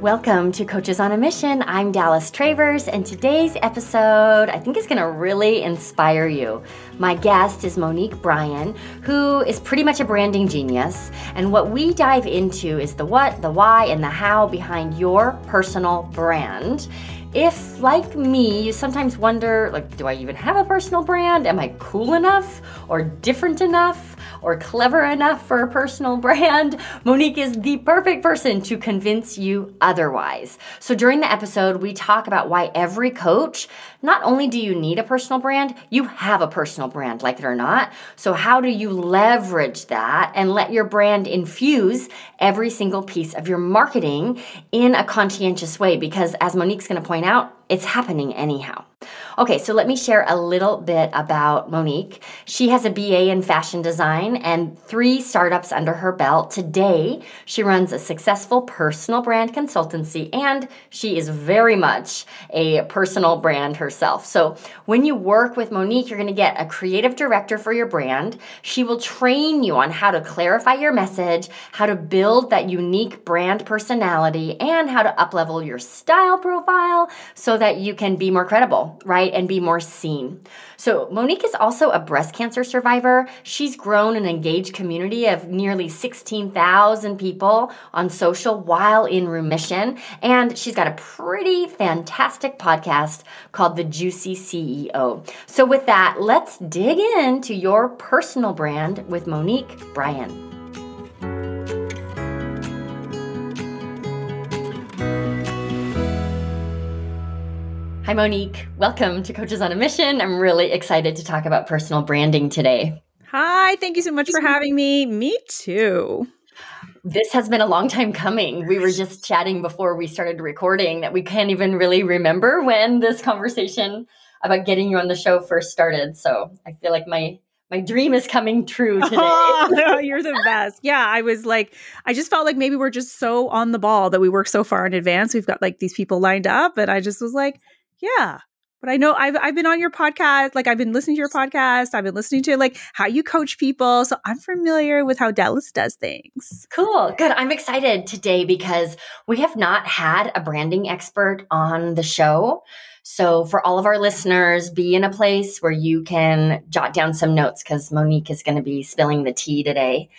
Welcome to Coaches on a Mission. I'm Dallas Travers, and today's episode I think is going to really inspire you. My guest is Monique Bryan, who is pretty much a branding genius. And what we dive into is the what, the why, and the how behind your personal brand. If, like me, you sometimes wonder, like, do I even have a personal brand? Am I cool enough or different enough? or clever enough for a personal brand, Monique is the perfect person to convince you otherwise. So during the episode, we talk about why every coach, not only do you need a personal brand, you have a personal brand, like it or not. So how do you leverage that and let your brand infuse every single piece of your marketing in a conscientious way? Because as Monique's going to point out, it's happening anyhow. Okay, so let me share a little bit about Monique. She has a BA in fashion design and three startups under her belt. Today, she runs a successful personal brand consultancy and she is very much a personal brand herself. So, when you work with Monique, you're going to get a creative director for your brand. She will train you on how to clarify your message, how to build that unique brand personality, and how to uplevel your style profile so that you can be more credible, right? And be more seen. So, Monique is also a breast cancer survivor. She's grown an engaged community of nearly 16,000 people on social while in remission. And she's got a pretty fantastic podcast called The Juicy CEO. So, with that, let's dig into your personal brand with Monique Bryan. Hi, Monique. Welcome to Coaches on a Mission. I'm really excited to talk about personal branding today. Hi, thank you so much for having me. Me too. This has been a long time coming. We were just chatting before we started recording that we can't even really remember when this conversation about getting you on the show first started. So I feel like my my dream is coming true today. oh, you're the best. Yeah, I was like, I just felt like maybe we're just so on the ball that we work so far in advance. We've got like these people lined up, and I just was like, yeah. But I know I've I've been on your podcast, like I've been listening to your podcast, I've been listening to like how you coach people. So I'm familiar with how Dallas does things. Cool. Good. I'm excited today because we have not had a branding expert on the show. So, for all of our listeners, be in a place where you can jot down some notes because Monique is going to be spilling the tea today.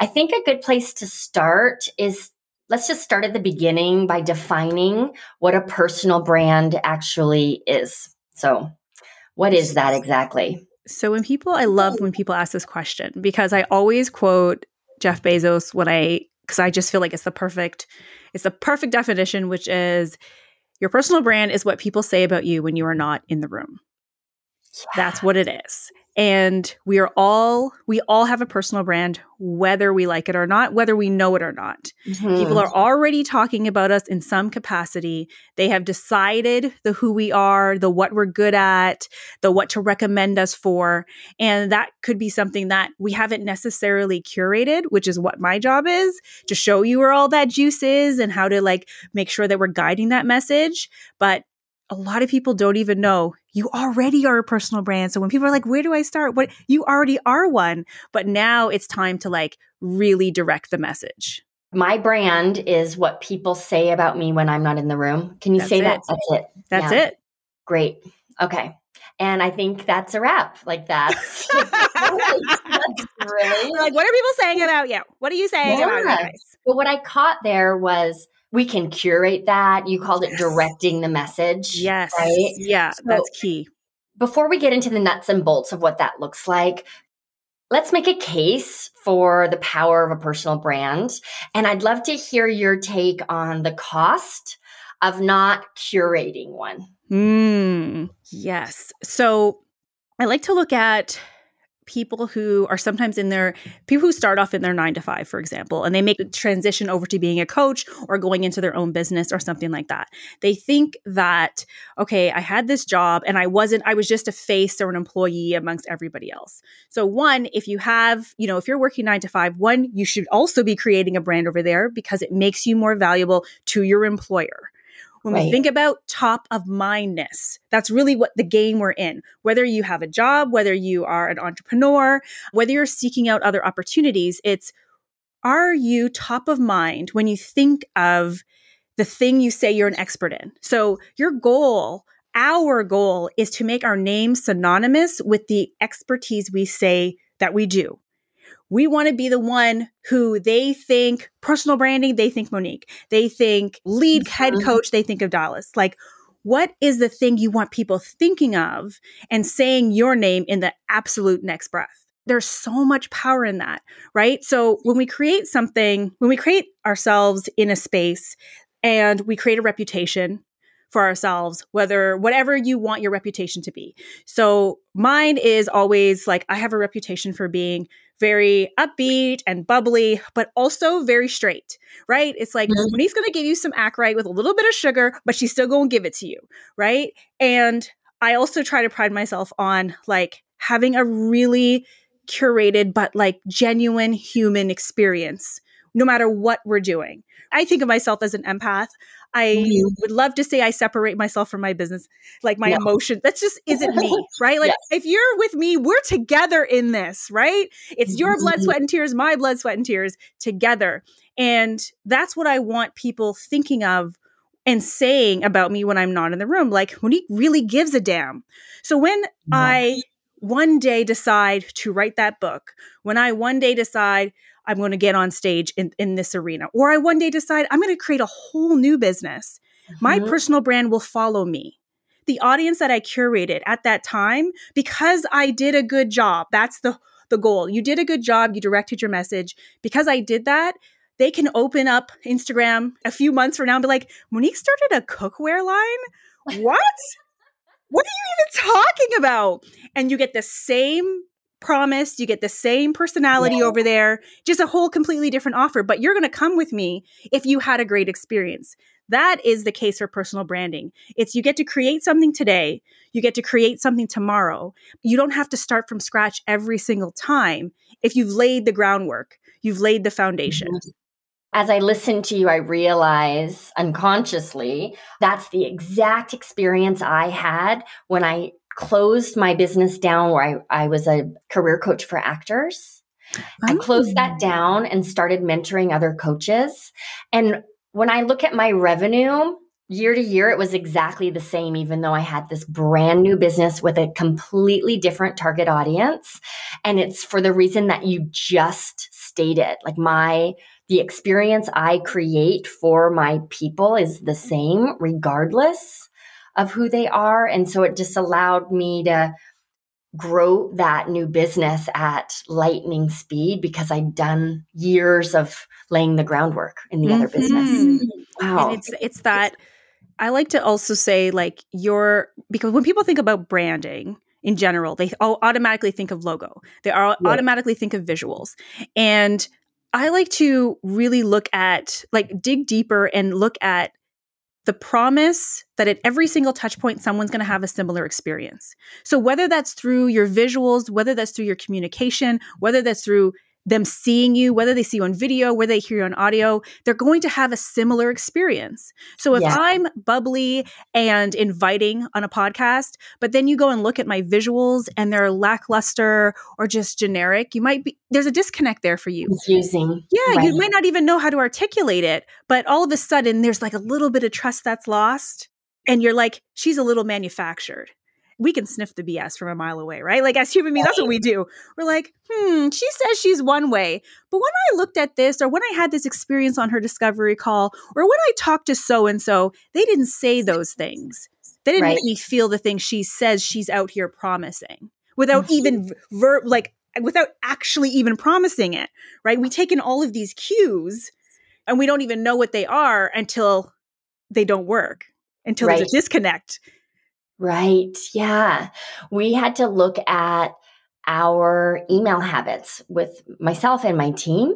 I think a good place to start is let's just start at the beginning by defining what a personal brand actually is. So, what is that exactly? So, when people, I love when people ask this question because I always quote Jeff Bezos when I, because I just feel like it's the perfect, it's the perfect definition, which is your personal brand is what people say about you when you are not in the room. Yeah. That's what it is and we are all we all have a personal brand whether we like it or not whether we know it or not. Mm-hmm. people are already talking about us in some capacity. They have decided the who we are the what we're good at the what to recommend us for. And that could be something that we haven't necessarily curated which is what my job is to show you where all that juice is and how to like make sure that we're guiding that message. But a lot of people don't even know you already are a personal brand. So when people are like, where do I start? What you already are one, but now it's time to like really direct the message. My brand is what people say about me when I'm not in the room. Can you that's say it. that? That's it. That's yeah. it. Great. Okay. And I think that's a wrap. Like that's, that's really like what are people saying about you? What are you saying yeah. about you guys? But what I caught there was we can curate that. You called it directing the message. Yes. Right? Yeah, so that's key. Before we get into the nuts and bolts of what that looks like, let's make a case for the power of a personal brand. And I'd love to hear your take on the cost of not curating one. Mm, yes. So I like to look at people who are sometimes in their people who start off in their nine to five, for example, and they make a transition over to being a coach or going into their own business or something like that. They think that, okay, I had this job and I wasn't, I was just a face or an employee amongst everybody else. So, one, if you have, you know, if you're working nine to five, one, you should also be creating a brand over there because it makes you more valuable to your employer. When right. we think about top of mindness, that's really what the game we're in. Whether you have a job, whether you are an entrepreneur, whether you're seeking out other opportunities, it's are you top of mind when you think of the thing you say you're an expert in. So your goal, our goal is to make our name synonymous with the expertise we say that we do. We want to be the one who they think personal branding, they think Monique. They think lead head mm-hmm. coach, they think of Dallas. Like, what is the thing you want people thinking of and saying your name in the absolute next breath? There's so much power in that, right? So when we create something, when we create ourselves in a space and we create a reputation for ourselves, whether whatever you want your reputation to be. So mine is always like I have a reputation for being very upbeat and bubbly, but also very straight, right? It's like mm-hmm. Monique's going to give you some Ackright with a little bit of sugar, but she's still going to give it to you, right? And I also try to pride myself on like having a really curated but like genuine human experience no matter what we're doing. I think of myself as an empath. I mm-hmm. would love to say I separate myself from my business, like my no. emotion. That's just isn't me, right? Like yes. if you're with me, we're together in this, right? It's your blood, mm-hmm. sweat, and tears, my blood, sweat, and tears together. And that's what I want people thinking of and saying about me when I'm not in the room. Like he really gives a damn. So when I one day decide to write that book, when I one day decide I'm going to get on stage in, in this arena. Or I one day decide I'm going to create a whole new business. Mm-hmm. My personal brand will follow me. The audience that I curated at that time, because I did a good job, that's the, the goal. You did a good job, you directed your message. Because I did that, they can open up Instagram a few months from now and be like, Monique started a cookware line? What? what are you even talking about? And you get the same promise. You get the same personality yeah. over there, just a whole completely different offer. But you're going to come with me if you had a great experience. That is the case for personal branding. It's you get to create something today, you get to create something tomorrow. You don't have to start from scratch every single time if you've laid the groundwork, you've laid the foundation. Mm-hmm. As I listen to you, I realize unconsciously that's the exact experience I had when I closed my business down where I, I was a career coach for actors. Oh. I closed that oh. down and started mentoring other coaches. And when I look at my revenue, year to year, it was exactly the same, even though I had this brand new business with a completely different target audience. And it's for the reason that you just stated. Like my, the experience I create for my people is the same regardless of who they are. And so it just allowed me to grow that new business at lightning speed because I'd done years of laying the groundwork in the mm-hmm. other business. Wow. And it's it's that I like to also say like your because when people think about branding in general, they all automatically think of logo. They are yeah. automatically think of visuals. And I like to really look at like dig deeper and look at the promise that at every single touch point, someone's going to have a similar experience. So, whether that's through your visuals, whether that's through your communication, whether that's through them seeing you, whether they see you on video, whether they hear you on audio, they're going to have a similar experience. So if yeah. I'm bubbly and inviting on a podcast, but then you go and look at my visuals and they're lackluster or just generic, you might be there's a disconnect there for you. Confusing. Yeah, right. you might not even know how to articulate it, but all of a sudden there's like a little bit of trust that's lost. And you're like, she's a little manufactured we can sniff the BS from a mile away, right? Like as human beings, that's what we do. We're like, hmm, she says she's one way. But when I looked at this, or when I had this experience on her discovery call, or when I talked to so and so, they didn't say those things. They didn't right. make me feel the things she says she's out here promising without mm-hmm. even verb like without actually even promising it, right? We take in all of these cues and we don't even know what they are until they don't work, until right. there's a disconnect. Right. Yeah. We had to look at our email habits with myself and my team.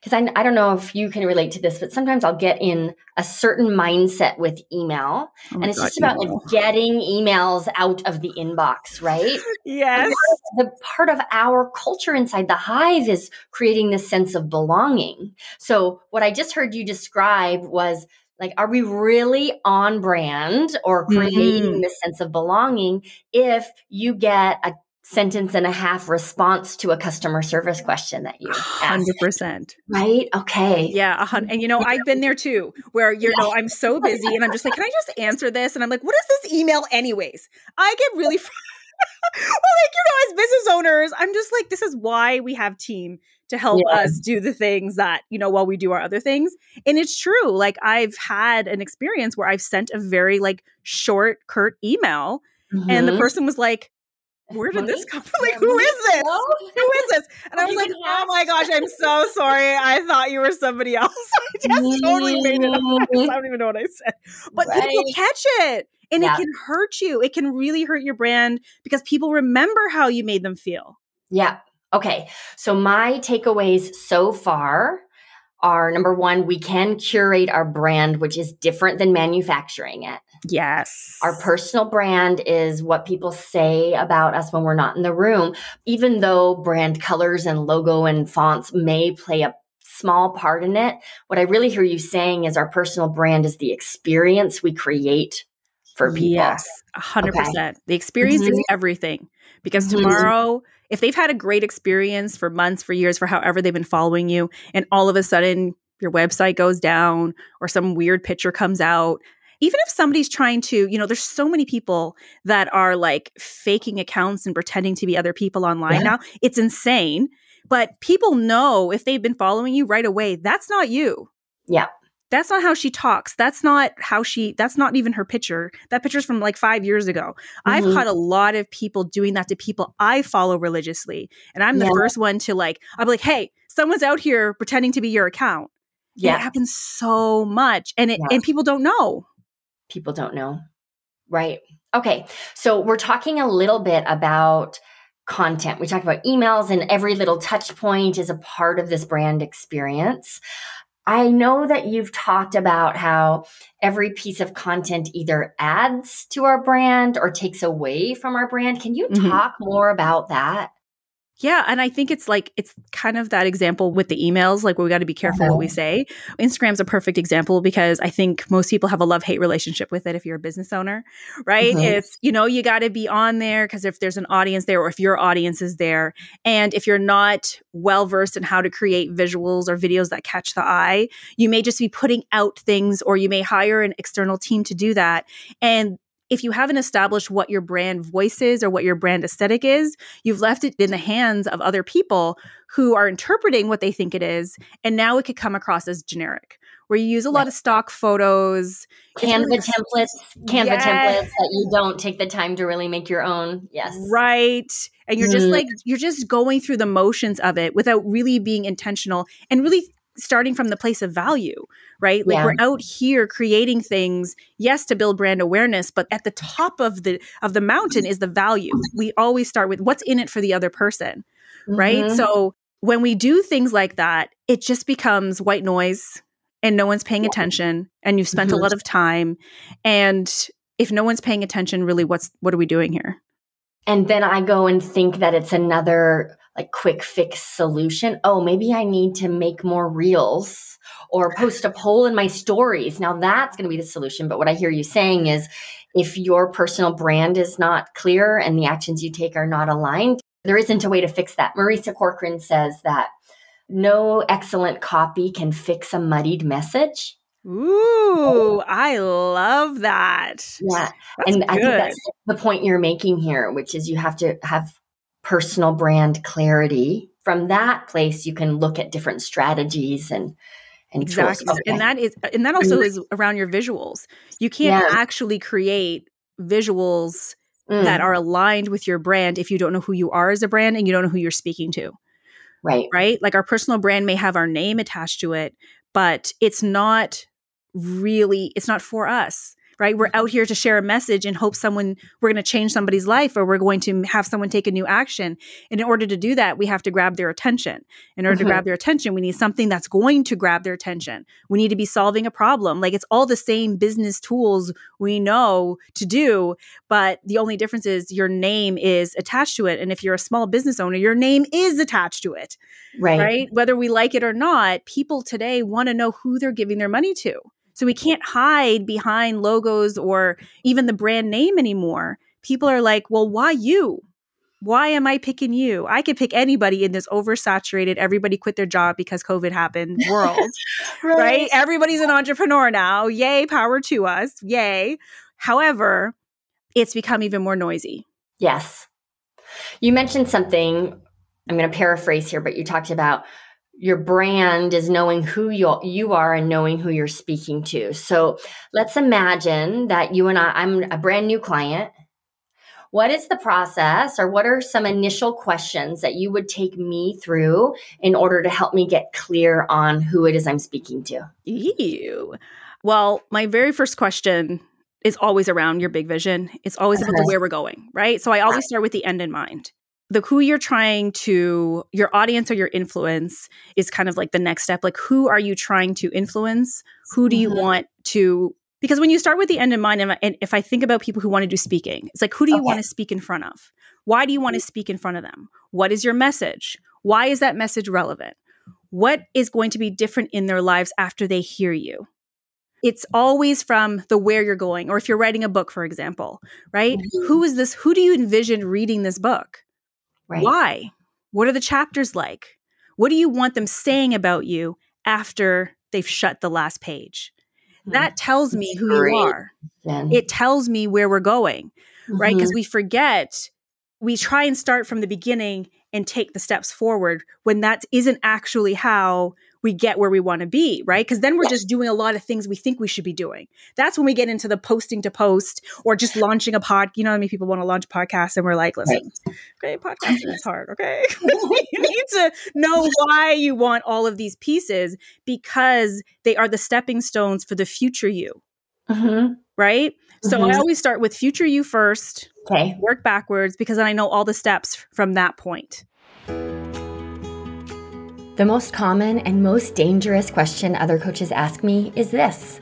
Because I, I don't know if you can relate to this, but sometimes I'll get in a certain mindset with email. Oh and it's God, just about like getting emails out of the inbox, right? yes. The part of our culture inside the hive is creating this sense of belonging. So, what I just heard you describe was like are we really on brand or creating mm-hmm. this sense of belonging if you get a sentence and a half response to a customer service question that you hundred percent. Right? Okay. Yeah a hundred and you know I've been there too where you know I'm so busy and I'm just like can I just answer this? And I'm like what is this email anyways? I get really fr- well like you know as business owners I'm just like this is why we have team to help yeah. us do the things that you know while we do our other things and it's true like I've had an experience where I've sent a very like short curt email mm-hmm. and the mm-hmm. person was like where did this come from? Like, who is this? Who is this? And I was like, oh my gosh, I'm so sorry. I thought you were somebody else. I just totally made it up. I don't even know what I said. But right. people catch it and yeah. it can hurt you. It can really hurt your brand because people remember how you made them feel. Yeah. Okay. So, my takeaways so far are number one, we can curate our brand, which is different than manufacturing it. Yes. Our personal brand is what people say about us when we're not in the room, even though brand colors and logo and fonts may play a small part in it. What I really hear you saying is our personal brand is the experience we create for people. Yes, 100%. Okay. The experience mm-hmm. is everything because mm-hmm. tomorrow, if they've had a great experience for months, for years, for however they've been following you, and all of a sudden your website goes down or some weird picture comes out, even if somebody's trying to, you know, there's so many people that are like faking accounts and pretending to be other people online yeah. now. It's insane. But people know if they've been following you right away, that's not you. Yeah. That's not how she talks. That's not how she, that's not even her picture. That picture's from like five years ago. Mm-hmm. I've caught a lot of people doing that to people I follow religiously. And I'm the yeah. first one to like, I'm like, hey, someone's out here pretending to be your account. Yeah. It happens so much. And it, yeah. and people don't know people don't know. Right. Okay. So we're talking a little bit about content. We talked about emails, and every little touch point is a part of this brand experience. I know that you've talked about how every piece of content either adds to our brand or takes away from our brand. Can you mm-hmm. talk more about that? Yeah. And I think it's like, it's kind of that example with the emails, like we got to be careful what we uh-huh. say. Instagram's a perfect example because I think most people have a love hate relationship with it if you're a business owner, right? Mm-hmm. It's, you know, you got to be on there because if there's an audience there or if your audience is there, and if you're not well versed in how to create visuals or videos that catch the eye, you may just be putting out things or you may hire an external team to do that. And if you haven't established what your brand voice is or what your brand aesthetic is, you've left it in the hands of other people who are interpreting what they think it is. And now it could come across as generic, where you use a lot of stock photos, Canva really, templates, Canva yes. templates that you don't take the time to really make your own. Yes. Right. And you're mm. just like, you're just going through the motions of it without really being intentional and really starting from the place of value, right? Like yeah. we're out here creating things, yes, to build brand awareness, but at the top of the of the mountain is the value. We always start with what's in it for the other person, mm-hmm. right? So when we do things like that, it just becomes white noise and no one's paying attention and you've spent mm-hmm. a lot of time and if no one's paying attention, really what's what are we doing here? And then I go and think that it's another like quick fix solution. Oh, maybe I need to make more reels or post a poll in my stories. Now that's going to be the solution. But what I hear you saying is if your personal brand is not clear and the actions you take are not aligned, there isn't a way to fix that. Marisa Corcoran says that no excellent copy can fix a muddied message. Ooh, I love that. Yeah. That's and good. I think that's the point you're making here, which is you have to have personal brand clarity. From that place, you can look at different strategies and and exactly. Okay. And that is and that also is around your visuals. You can't yeah. actually create visuals mm. that are aligned with your brand if you don't know who you are as a brand and you don't know who you're speaking to. Right. Right? Like our personal brand may have our name attached to it, but it's not really it's not for us right? We're out here to share a message and hope someone, we're going to change somebody's life or we're going to have someone take a new action. And in order to do that, we have to grab their attention. In order mm-hmm. to grab their attention, we need something that's going to grab their attention. We need to be solving a problem. Like it's all the same business tools we know to do, but the only difference is your name is attached to it. And if you're a small business owner, your name is attached to it. Right. Right. Whether we like it or not, people today want to know who they're giving their money to. So we can't hide behind logos or even the brand name anymore. People are like, well, why you? Why am I picking you? I could pick anybody in this oversaturated, everybody quit their job because COVID happened world, right. right? Everybody's an entrepreneur now. Yay, power to us. Yay. However, it's become even more noisy. Yes. You mentioned something, I'm going to paraphrase here, but you talked about your brand is knowing who you you are and knowing who you're speaking to. So let's imagine that you and I, I'm a brand new client. What is the process, or what are some initial questions that you would take me through in order to help me get clear on who it is I'm speaking to? Ew. Well, my very first question is always around your big vision. It's always about the uh-huh. where we're going, right? So I always start with the end in mind the who you're trying to your audience or your influence is kind of like the next step. Like who are you trying to influence? Who do you mm-hmm. want to because when you start with the end in mind and if i think about people who want to do speaking it's like who do you okay. want to speak in front of? Why do you want to mm-hmm. speak in front of them? What is your message? Why is that message relevant? What is going to be different in their lives after they hear you? It's always from the where you're going or if you're writing a book for example right? Mm-hmm. who is this who do you envision reading this book Right. Why? What are the chapters like? What do you want them saying about you after they've shut the last page? Mm-hmm. That tells me who Great. you are. It tells me where we're going, mm-hmm. right? Because we forget, we try and start from the beginning and take the steps forward when that isn't actually how we get where we want to be, right? Because then we're yeah. just doing a lot of things we think we should be doing. That's when we get into the posting to post or just launching a pod. You know, how many people want to launch podcasts and we're like, listen, right. okay, podcasting is hard, okay? you need to know why you want all of these pieces because they are the stepping stones for the future you. Mm-hmm. Right? Mm-hmm. So I mm-hmm. always start with future you first. Okay. Work backwards because then I know all the steps from that point. The most common and most dangerous question other coaches ask me is this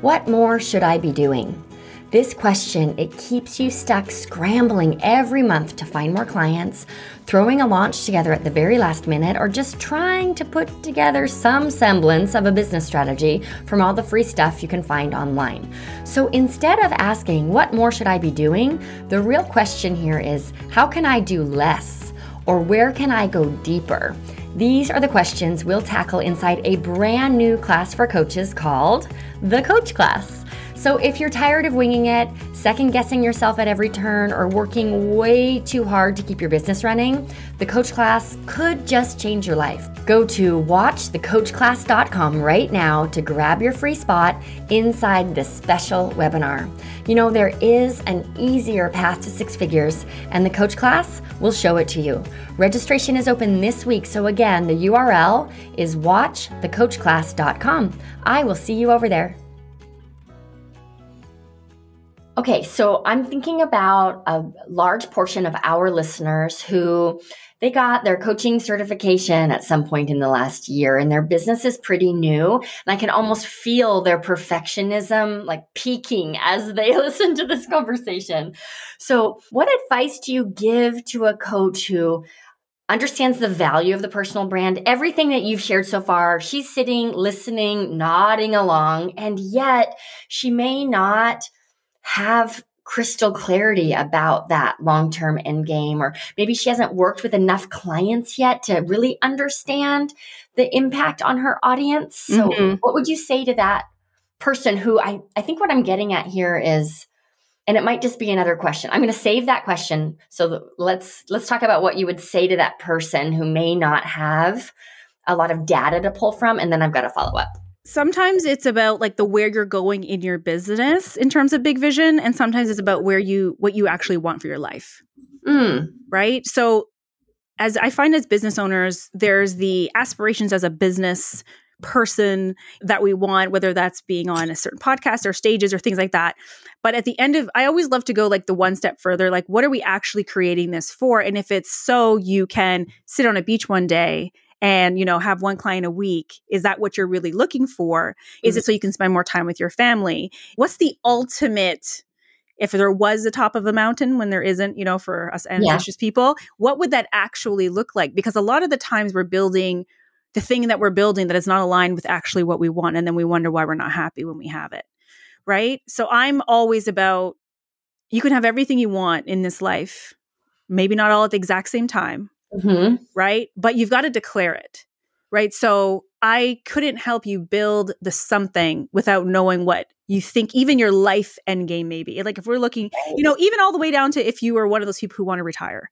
What more should I be doing? This question, it keeps you stuck scrambling every month to find more clients, throwing a launch together at the very last minute, or just trying to put together some semblance of a business strategy from all the free stuff you can find online. So instead of asking, what more should I be doing? The real question here is, how can I do less? Or where can I go deeper? These are the questions we'll tackle inside a brand new class for coaches called the Coach Class. So, if you're tired of winging it, second guessing yourself at every turn, or working way too hard to keep your business running, the coach class could just change your life. Go to watchthecoachclass.com right now to grab your free spot inside this special webinar. You know, there is an easier path to six figures, and the coach class will show it to you. Registration is open this week, so again, the URL is watchthecoachclass.com. I will see you over there. Okay, so I'm thinking about a large portion of our listeners who they got their coaching certification at some point in the last year and their business is pretty new. And I can almost feel their perfectionism like peaking as they listen to this conversation. So, what advice do you give to a coach who understands the value of the personal brand. Everything that you've shared so far, she's sitting, listening, nodding along, and yet she may not have crystal clarity about that long term end game, or maybe she hasn't worked with enough clients yet to really understand the impact on her audience. So, mm-hmm. what would you say to that person who I, I think what I'm getting at here is, and it might just be another question. I'm going to save that question. So let's let's talk about what you would say to that person who may not have a lot of data to pull from, and then I've got a follow up sometimes it's about like the where you're going in your business in terms of big vision and sometimes it's about where you what you actually want for your life. Mm. right? So as i find as business owners there's the aspirations as a business person that we want whether that's being on a certain podcast or stages or things like that. But at the end of i always love to go like the one step further like what are we actually creating this for? And if it's so you can sit on a beach one day and you know have one client a week is that what you're really looking for is mm-hmm. it so you can spend more time with your family what's the ultimate if there was a top of a mountain when there isn't you know for us ambitious yeah. people what would that actually look like because a lot of the times we're building the thing that we're building that is not aligned with actually what we want and then we wonder why we're not happy when we have it right so i'm always about you can have everything you want in this life maybe not all at the exact same time, Mhm. right? But you've got to declare it, right? So I couldn't help you build the something without knowing what you think even your life end game may be. Like if we're looking, you know, even all the way down to if you are one of those people who want to retire,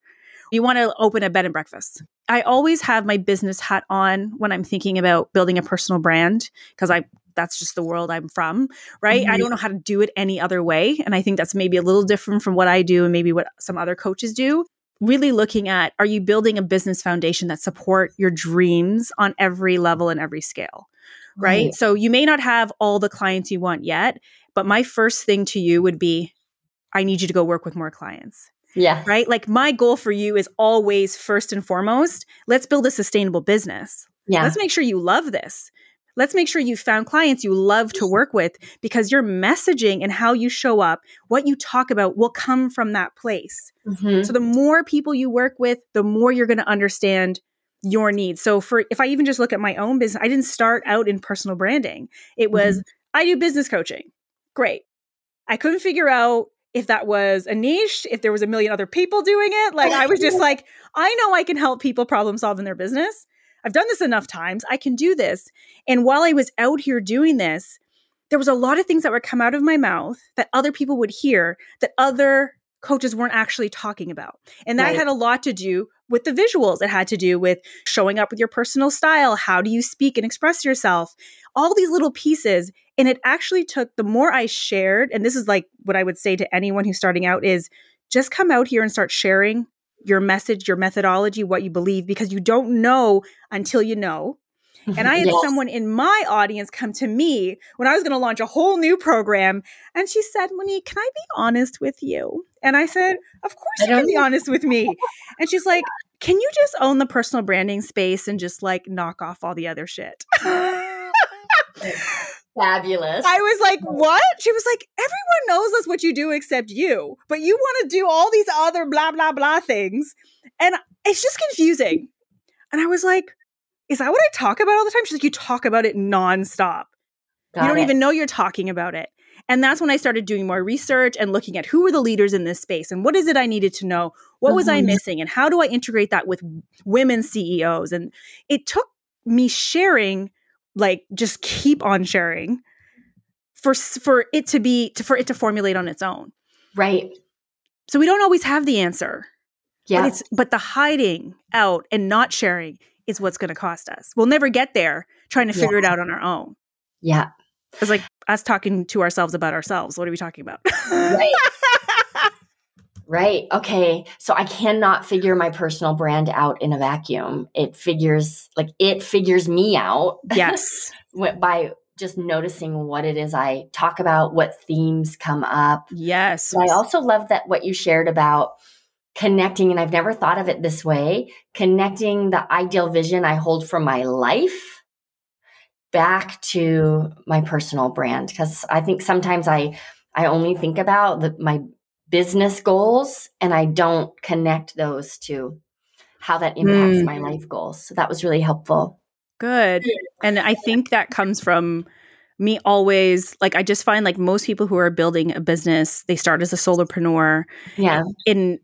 you want to open a bed and breakfast. I always have my business hat on when I'm thinking about building a personal brand because I that's just the world I'm from, right? I Mhm. don't know how to do it any other way. And I think that's maybe a little different from what I do and maybe what some other coaches do. Really looking at are you building a business foundation that support your dreams on every level and every scale? Right? Right. So you may not have all the clients you want yet, but my first thing to you would be I need you to go work with more clients Yeah. right? Like my goal for you is always first and foremost, let's build a sustainable business. Yeah. Let's make sure you love this. Let's make sure you found clients you love to work with because your messaging and how you show up, what you talk about will come from that place. Mhm. So the more people you work with, the more you're going to understand your needs. So for if I even just look at my own business, I didn't start out in personal branding. It was I do business coaching. Great. I couldn't figure out if that was a niche, if there was a million other people doing it. Like I was just like, I know I can help people problem solve in their business. I've done this enough times. I can do this. And while I was out here doing this, there was a lot of things that would come out of my mouth that other people would hear that other coaches weren't actually talking about. And that Right. had a lot to do with the visuals. It had to do with showing up with your personal style. How do you speak and express yourself? All these little pieces. And it actually took the more I shared, and this is like what I would say to anyone who's starting out is just come out here and start sharing your message, your methodology, what you believe, because you don't know until you know. And I had Yes. someone in my audience come to me when I was going to launch a whole new program. And she said, Monique, can I be honest with you? And I said, Of course you can be honest with me. And she's like, Can you just own the personal branding space and just like knock off all the other shit? Fabulous. I was like, What? She was like, Everyone knows that's what you do except you, but you want to do all these other blah, blah, blah things. And it's just confusing. And I was like, Is that what I talk about all the time? She's like, You talk about it nonstop. Got you don't it. even know you're talking about it. And that's when I started doing more research and looking at who were the leaders in this space and what is it I needed to know? What was I Mhm. missing? And how do I integrate that with women CEOs? And it took me sharing, like just keep on sharing for for it to be to, for it to formulate on its own. Right. So we don't always have the answer. Yeah. But it's but the hiding out and not sharing is what's going to cost us. We'll never get there trying to Yeah. figure it out on our own. yeah. It's like us talking to ourselves about ourselves. What are we talking about? Right. Right. Okay. So I cannot figure my personal brand out in a vacuum. It figures like it figures me out yes. by just noticing what it is I talk about, what themes come up. Yes. And I also love that what you shared about connecting, and I've never thought of it this way connecting the ideal vision I hold for my life back to my personal brand. Because I think sometimes I, I only think about the, my business goals and I don't connect those to how that impacts Mm. my life goals. So that was really helpful. Good. And I think that comes from me always like I just find like most people who are building a business, they start as a solopreneur. Yeah. And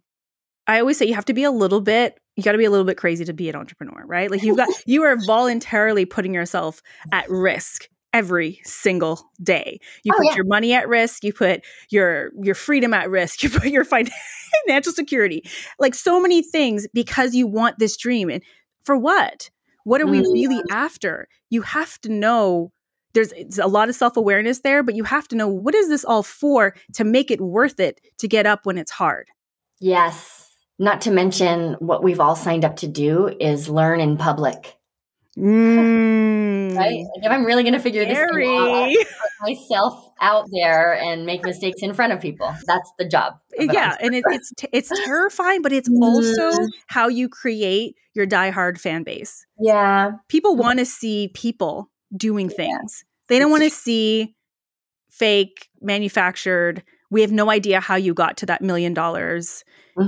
I always say you have to be a little bit you got to be a little bit crazy to be an entrepreneur, right? Like you've got you are voluntarily putting yourself at risk every single day. You Oh, put yeah. your money at risk, you put your your freedom at risk, you put your financial security. Like so many things because you want this dream. And for what? What are we Mm. really after? You have to know there's a lot of self-awareness there, but you have to know what is this all for to make it worth it to get up when it's hard. Yes. Not to mention what we've all signed up to do is learn in public. Mm. Right? Like if I'm really going to figure this thing out, I put myself out there and make mistakes in front of people. That's the job. yeah, and it, it's it's terrifying, but it's also how you create your diehard fan base. Yeah. People want to see people doing things. They don't want to see fake, manufactured. We have no idea how you got to that million dollars.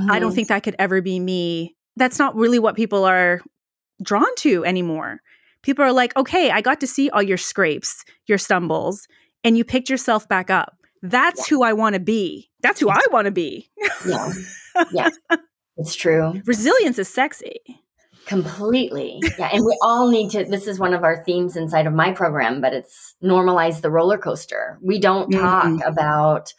I don't Mhm. think that could ever be me. That's not really what people are drawn to anymore. People are like, okay, I got to see all your scrapes, your stumbles, and you picked yourself back up. That's who I want to be. That's who I want to be. Yeah. Yeah. It's true. Resilience is sexy. Completely. Yeah. And we all need to, this is one of our themes inside of my program, but it's normalize the roller coaster. We don't talk mm-hmm. about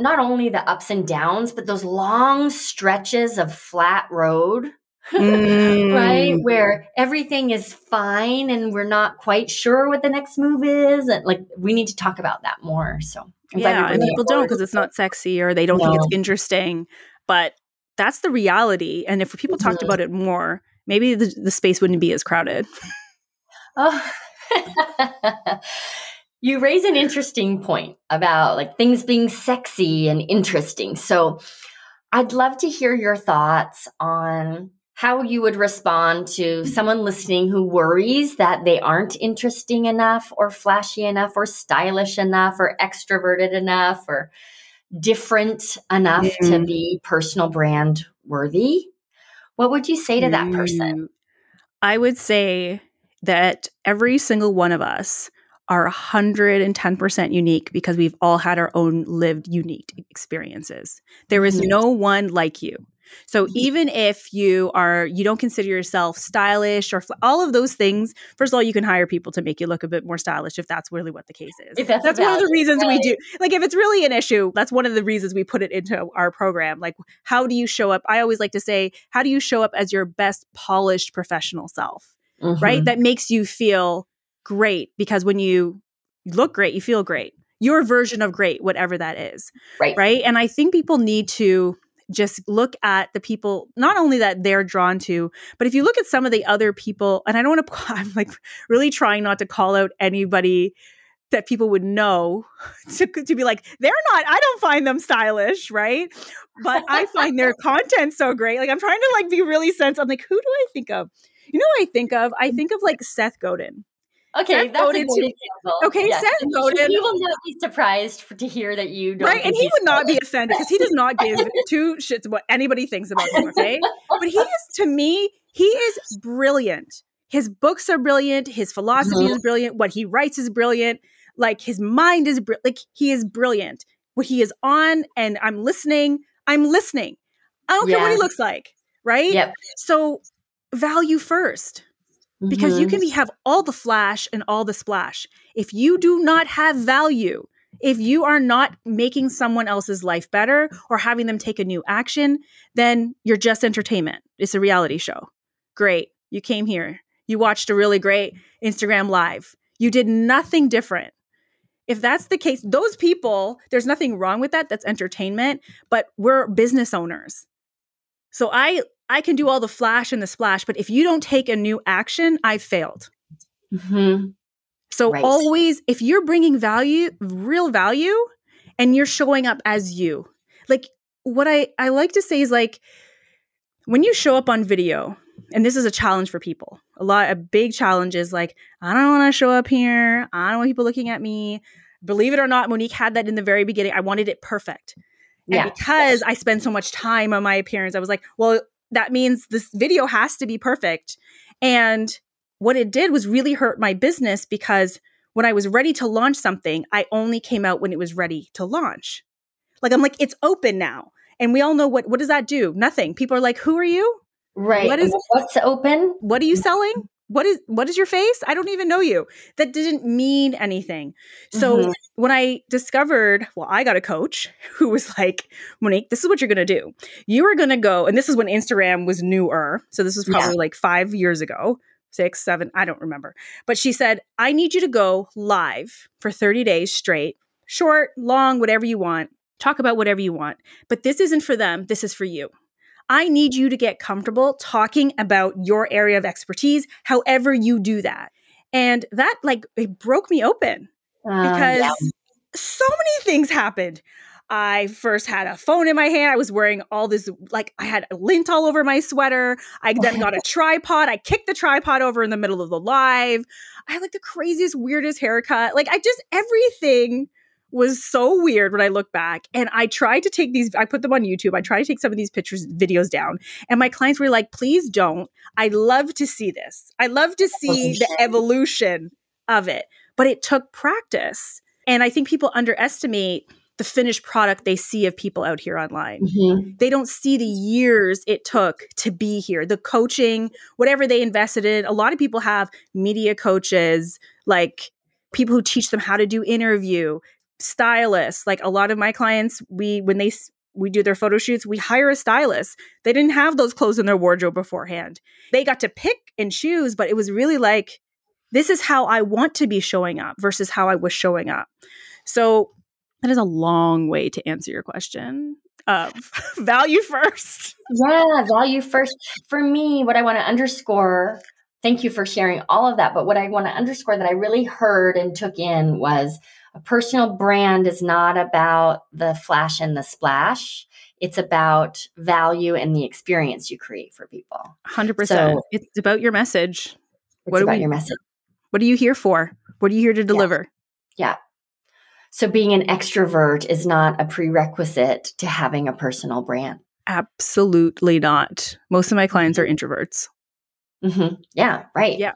not only the ups and downs, but those long stretches of flat road mm. right? Where everything is fine and we're not quite sure what the next move is. And like, we need to talk about that more. So, I'm yeah, and people don't because it's not sexy or they don't no. think it's interesting. But that's the reality. And if people mm-hmm. talked about it more, maybe the, the space wouldn't be as crowded. Oh. you raise an interesting point about like things being sexy and interesting. So, I'd love to hear your thoughts on how you would respond to someone listening who worries that they aren't interesting enough or flashy enough or stylish enough or extroverted enough or different enough mm. to be personal brand worthy. What would you say to that person? I would say that every single one of us are 110% unique because we've all had our own lived unique experiences. There is no one like you. So even if you are you don't consider yourself stylish or all of those things, first of all, you can hire people to make you look a bit more stylish if that's really what the case is. If that's, that's one of the reasons right. we do. Like if it's really an issue, that's one of the reasons we put it into our program. Like how do you show up? I always like to say, how do you show up as your best polished professional self? Mm-hmm. Right? That makes you feel great because when you look great, you feel great. Your version of great, whatever that is. Right. Right. And I think people need to just look at the people not only that they're drawn to but if you look at some of the other people and i don't want to i'm like really trying not to call out anybody that people would know to, to be like they're not i don't find them stylish right? But i find their content so great like i'm trying to like be really sense i'm like who do i think of? You know what i think of? I mm. think of like seth godin Okay, Seth that's Godin a good example. Okay, yes. Seth Godin. He will not be surprised for, to hear that you don't. Right, and he would not be offended because he does not give two shits what anybody thinks about him. Okay, but he is to me, he is brilliant. His books are brilliant. His philosophy mm-hmm. is brilliant. What he writes is brilliant. Like his mind is br- like he is brilliant. What he is on, and I'm listening. I'm listening. I don't yeah. care what he looks like. Right. Yep. So value first because mm-hmm. you can be, have all the flash and all the splash. If you do not have value, if you are not making someone else's life better or having them take a new action, then you're just entertainment. It's a reality show. Great. You came here. You watched a really great Instagram live. You did nothing different. If that's the case, those people, there's nothing wrong with that. That's entertainment, but we're business owners. So I I can do all the flash and the splash, but if you don't take a new action, I've failed. Mm-hmm. So right. always, if you're bringing value, real value, and you're showing up as you, like what I, I like to say is like, when you show up on video, and this is a challenge for people, a lot, a big challenge is like, I don't want to show up here. I don't want people looking at me. Believe it or not, Monique had that in the very beginning. I wanted it perfect. And yeah. because I spend so much time on my appearance, I was like, well, that means this video has to be perfect. And what it did was really hurt my business because when I was ready to launch something, I only came out when it was ready to launch. Like I'm like, it's open now. And we all know what what does that do? Nothing. People are like, who are you? Right. What is what's open? What are you selling? What is what is your face? I don't even know you. That didn't mean anything. So mm-hmm. when i discovered well i got a coach who was like monique this is what you're going to do. You are going to go and this is when instagram was newer so this was probably yeah. like five years ago six seven i don't remember. But she said i need you to go live for 30 days straight short long whatever you want talk about whatever you want but this isn't for them this is for you I need you to get comfortable talking about your area of expertise, however you do that. And that like it broke me open uh, because yeah. so many things happened. I first had a phone in my hand. I was wearing all this, like, I had lint all over my sweater. I then got a tripod. I kicked the tripod over in the middle of the live. I had like the craziest, weirdest haircut. Like, I just, everything was so weird when I look back. And I tried to take these, I put them on YouTube. I tried to take some of these pictures, videos down. And my clients were like, please don't. I love to see this. I love to see the evolution of it. But it took practice. And I think people underestimate the finished product they see of people out here online. Mm-hmm. They don't see the years it took to be here, the coaching, whatever they invested in. A lot of people have media coaches, like people who teach them how to do interview, stylists. Like a lot of my clients, we when they we do their photo shoots, we hire a stylist. They didn't have those clothes in their wardrobe beforehand. They got to pick and choose, but it was really like this is how I want to be showing up versus how I was showing up. So that is a long way to answer your question. of value first. Yeah, value first. For me, what I want to underscore, thank you for sharing all of that. But what I want to underscore that I really heard and took in was a personal brand is not about the flash and the splash. It's about value and the experience you create for people. 100%. So, it's about your message. What about we, your message. What are you here for? What are you here to deliver? Yeah. yeah. So being an extrovert is not a prerequisite to having a personal brand. Absolutely not. Most of my clients are introverts. Mm-hmm. Yeah, right. Yeah.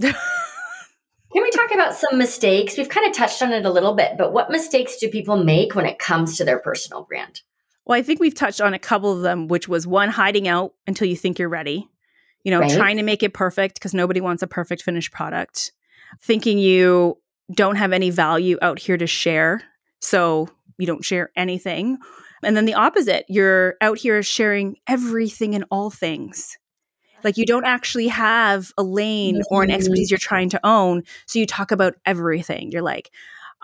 Can we talk about some mistakes? We've kind of touched on it a little bit, but what mistakes do people make when it comes to their personal brand? Well, I think we've touched on a couple of them, which was one, hiding out until you think you're ready you know, right. trying to make it perfect because nobody wants a perfect finished product, thinking you don't have any value out here to share. So you don't share anything. And then the opposite, you're out here sharing everything and all things. Like you don't actually have a lane mm-hmm. or an mm-hmm. expertise you're trying to own. So you talk about everything. You're like,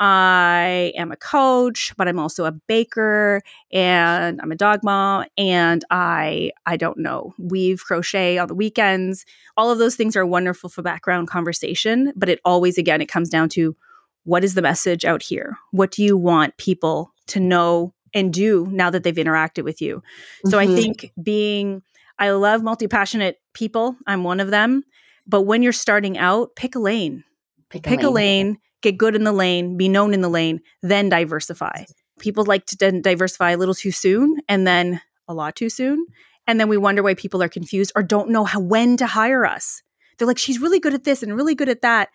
I am a coach, but I'm also a baker and I'm a dog mom and I I don't know, weave crochet on the weekends. All of those things are wonderful for background conversation, but it always again it comes down to what is the message out here? What do you want people to know and do now that they've interacted with you? So mm-hmm. I think being I love multi-passionate people. I'm one of them. But when you're starting out, pick a lane. Pick a lane. A lane get good in the lane, be known in the lane, then diversify. People like to diversify a little too soon and then a lot too soon. And then we wonder why people are confused or don't know how when to hire us. They're like, she's really good at this and really good at that.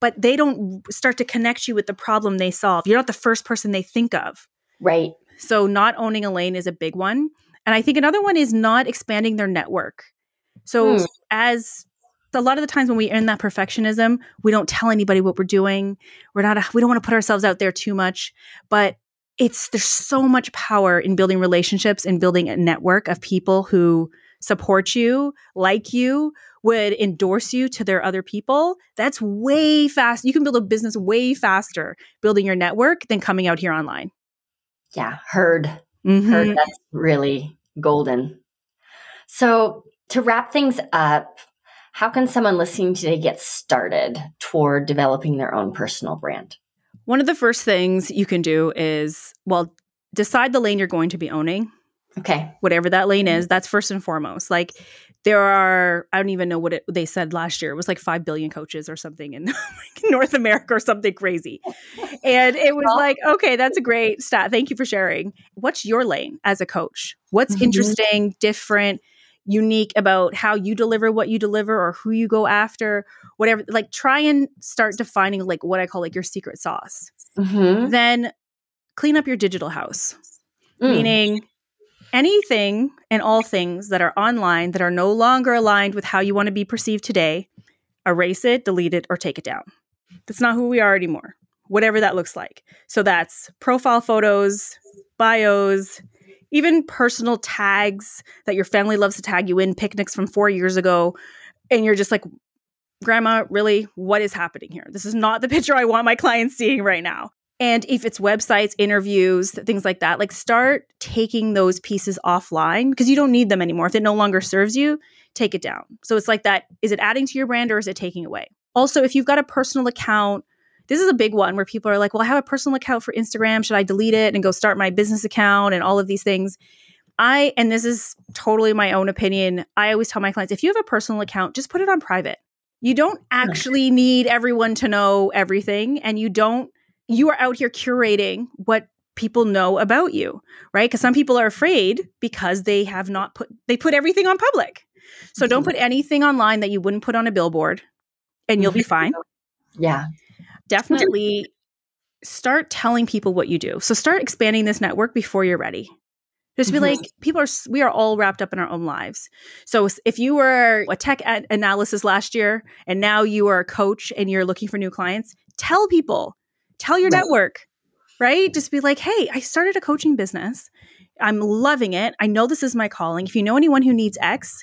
But they don't start to connect you with the problem they solve. You're not the first person they think of. Right. So, not owning a lane is a big one. And I think another one is not expanding their network. So, hmm. as a lot of the times when we in that perfectionism, we don't tell anybody what we're doing. We're not, we don't want to put ourselves out there too much, but it's, there's so much power in building relationships and building a network of people who support you, like you, would endorse you to their other people. That's way fast. You can build a business way faster building your network than coming out here online. Yeah, heard. Mm-hmm. That's really golden. So, to wrap things up, how can someone listening today get started toward developing their own personal brand? One of the first things you can do is, well, decide the lane you're going to be owning. Okay. Whatever that lane is, that's first and foremost. Like there are, I don't even know what it, they said last year. It was like 5 billion coaches or something in North America or something crazy. And it was like, okay, that's a great stat. Thank you for sharing. What's your lane as a coach? What's mm-hmm. interesting, different? unique about how you deliver what you deliver or who you go after whatever like try and start defining like what i call like your secret sauce mm-hmm. then clean up your digital house mm. meaning anything and all things that are online that are no longer aligned with how you want to be perceived today erase it delete it or take it down that's not who we are anymore whatever that looks like so that's profile photos bios even personal tags that your family loves to tag you in, picnics from four years ago, and you're just like, Grandma, really, what is happening here? This is not the picture I want my clients seeing right now. And if it's websites, interviews, things like that, like start taking those pieces offline because you don't need them anymore. If it no longer serves you, take it down. So it's like that is it adding to your brand or is it taking away? Also, if you've got a personal account this is a big one where people are like, well, I have a personal account for Instagram. Should I delete it and go start my business account and all of these things? I, and this is totally my own opinion, I always tell my clients if you have a personal account, just put it on private. You don't actually need everyone to know everything. And you don't, you are out here curating what people know about you, right? Because some people are afraid because they have not put, they put everything on public. So don't put anything online that you wouldn't put on a billboard and you'll be fine. Yeah definitely start telling people what you do. So start expanding this network before you're ready. Just be mm-hmm. like, people are, we are all wrapped up in our own lives. So if you were a tech analysis last year and now you are a coach and you're looking for new clients, tell people, tell your right. network, right? Just be like, hey, I started a coaching business. I'm loving it. I know this is my calling. If you know anyone who needs X,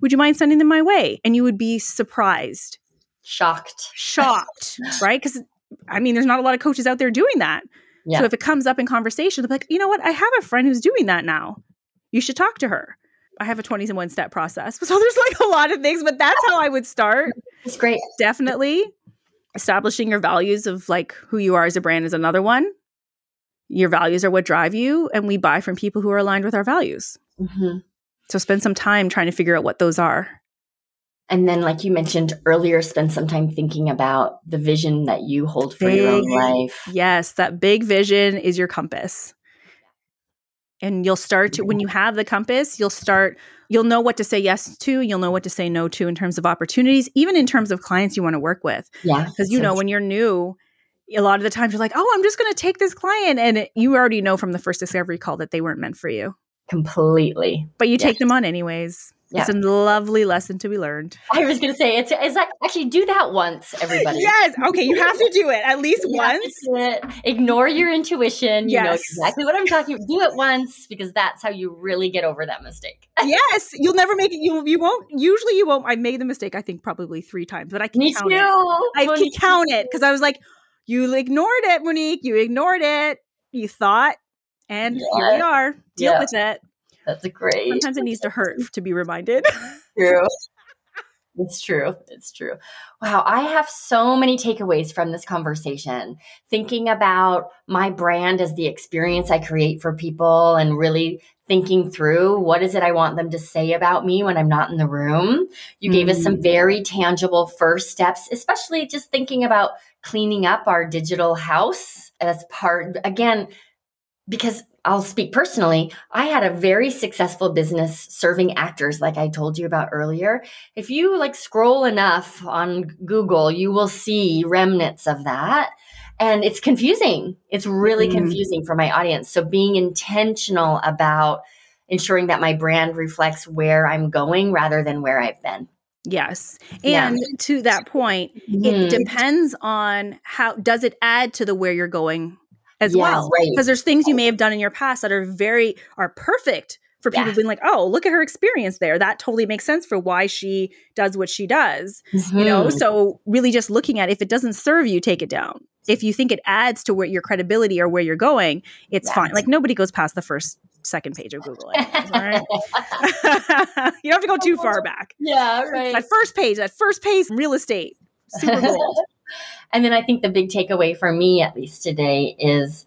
would you mind sending them my way? And you would be surprised. Shocked. Shocked, right? Because I mean, there's not a lot of coaches out there doing that. Yeah. So if it comes up in conversation, they'll be like, you know what? I have a friend who's doing that now. You should talk to her. I have a 20s and one step process. So there's like a lot of things, but that's how I would start. It's great. Definitely. Establishing your values of like who you are as a brand is another one. Your values are what drive you, and we buy from people who are aligned with our values. Mm-hmm. So spend some time trying to figure out what those are. And then, like you mentioned earlier, spend some time thinking about the vision that you hold for big, your own life. Yes, that big vision is your compass. And you'll start to, when mm-hmm. you have the compass, you'll start, you'll know what to say yes to, you'll know what to say no to in terms of opportunities, even in terms of clients you want to work with. Yeah. Because you know, when you're new, a lot of the times you're like, oh, I'm just going to take this client. And it, you already know from the first discovery call that they weren't meant for you. Completely. But you yes. take them on anyways. Yeah. It's a lovely lesson to be learned. I was going to say it's it's like actually do that once, everybody. yes. Okay, you have to do it at least once. Ignore your intuition. You yes. know exactly what I'm talking. about. Do it once because that's how you really get over that mistake. yes, you'll never make it. You you won't. Usually you won't. I made the mistake. I think probably three times, but I can Me count too. it. I can count it because I was like, you ignored it, Monique. You ignored it. You thought, and yeah. here we are. Deal yeah. with it. That's great. Sometimes it needs to hurt to be reminded. true. It's true. It's true. Wow. I have so many takeaways from this conversation. Thinking about my brand as the experience I create for people and really thinking through what is it I want them to say about me when I'm not in the room. You gave us some mm. very tangible first steps, especially just thinking about cleaning up our digital house as part, again, because I'll speak personally. I had a very successful business serving actors, like I told you about earlier. If you like scroll enough on Google, you will see remnants of that. And it's confusing. It's really mm. confusing for my audience. So being intentional about ensuring that my brand reflects where I'm going rather than where I've been. Yes. And yeah. to that point, mm. it mm-hmm. depends on how does it add to the where you're going as yes, well. Because right. there's things you may have done in your past that are very are perfect for people yeah. being like, oh, look at her experience there. That totally makes sense for why she does what she does. Mm-hmm. You know, mm-hmm. so really just looking at if it doesn't serve you, take it down. If you think it adds to where your credibility or where you're going, it's yes. fine. Like nobody goes past the first second page of Google. Right? you don't have to go too far back. Yeah, right. That first page, that first page, real estate, super gold. And then I think the big takeaway for me, at least today, is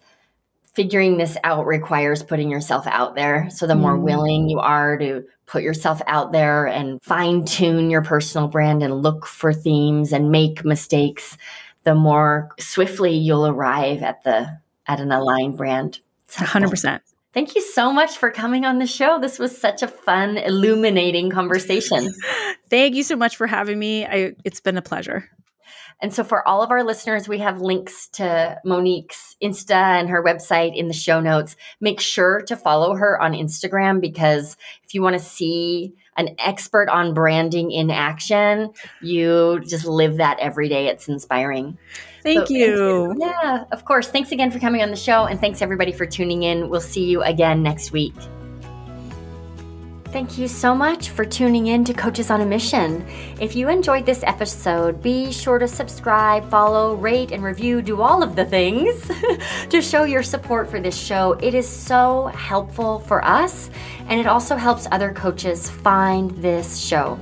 figuring this out requires putting yourself out there. So the more mm. willing you are to put yourself out there and fine tune your personal brand and look for themes and make mistakes, the more swiftly you'll arrive at the at an aligned brand. Hundred percent. Thank you so much for coming on the show. This was such a fun, illuminating conversation. Thank you so much for having me. I, it's been a pleasure. And so, for all of our listeners, we have links to Monique's Insta and her website in the show notes. Make sure to follow her on Instagram because if you want to see an expert on branding in action, you just live that every day. It's inspiring. Thank, so, you. you. Yeah, of course. Thanks again for coming on the show. And thanks everybody for tuning in. We'll see you again next week. Thank you so much for tuning in to Coaches on a Mission. If you enjoyed this episode, be sure to subscribe, follow, rate, and review, do all of the things to show your support for this show. It is so helpful for us, and it also helps other coaches find this show.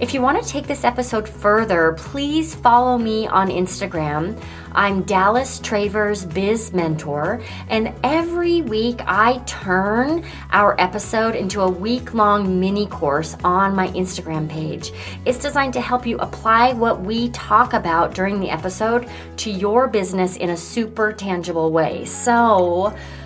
If you want to take this episode further, please follow me on Instagram. I'm Dallas Travers Biz Mentor, and every week I turn our episode into a week long mini course on my Instagram page. It's designed to help you apply what we talk about during the episode to your business in a super tangible way. So,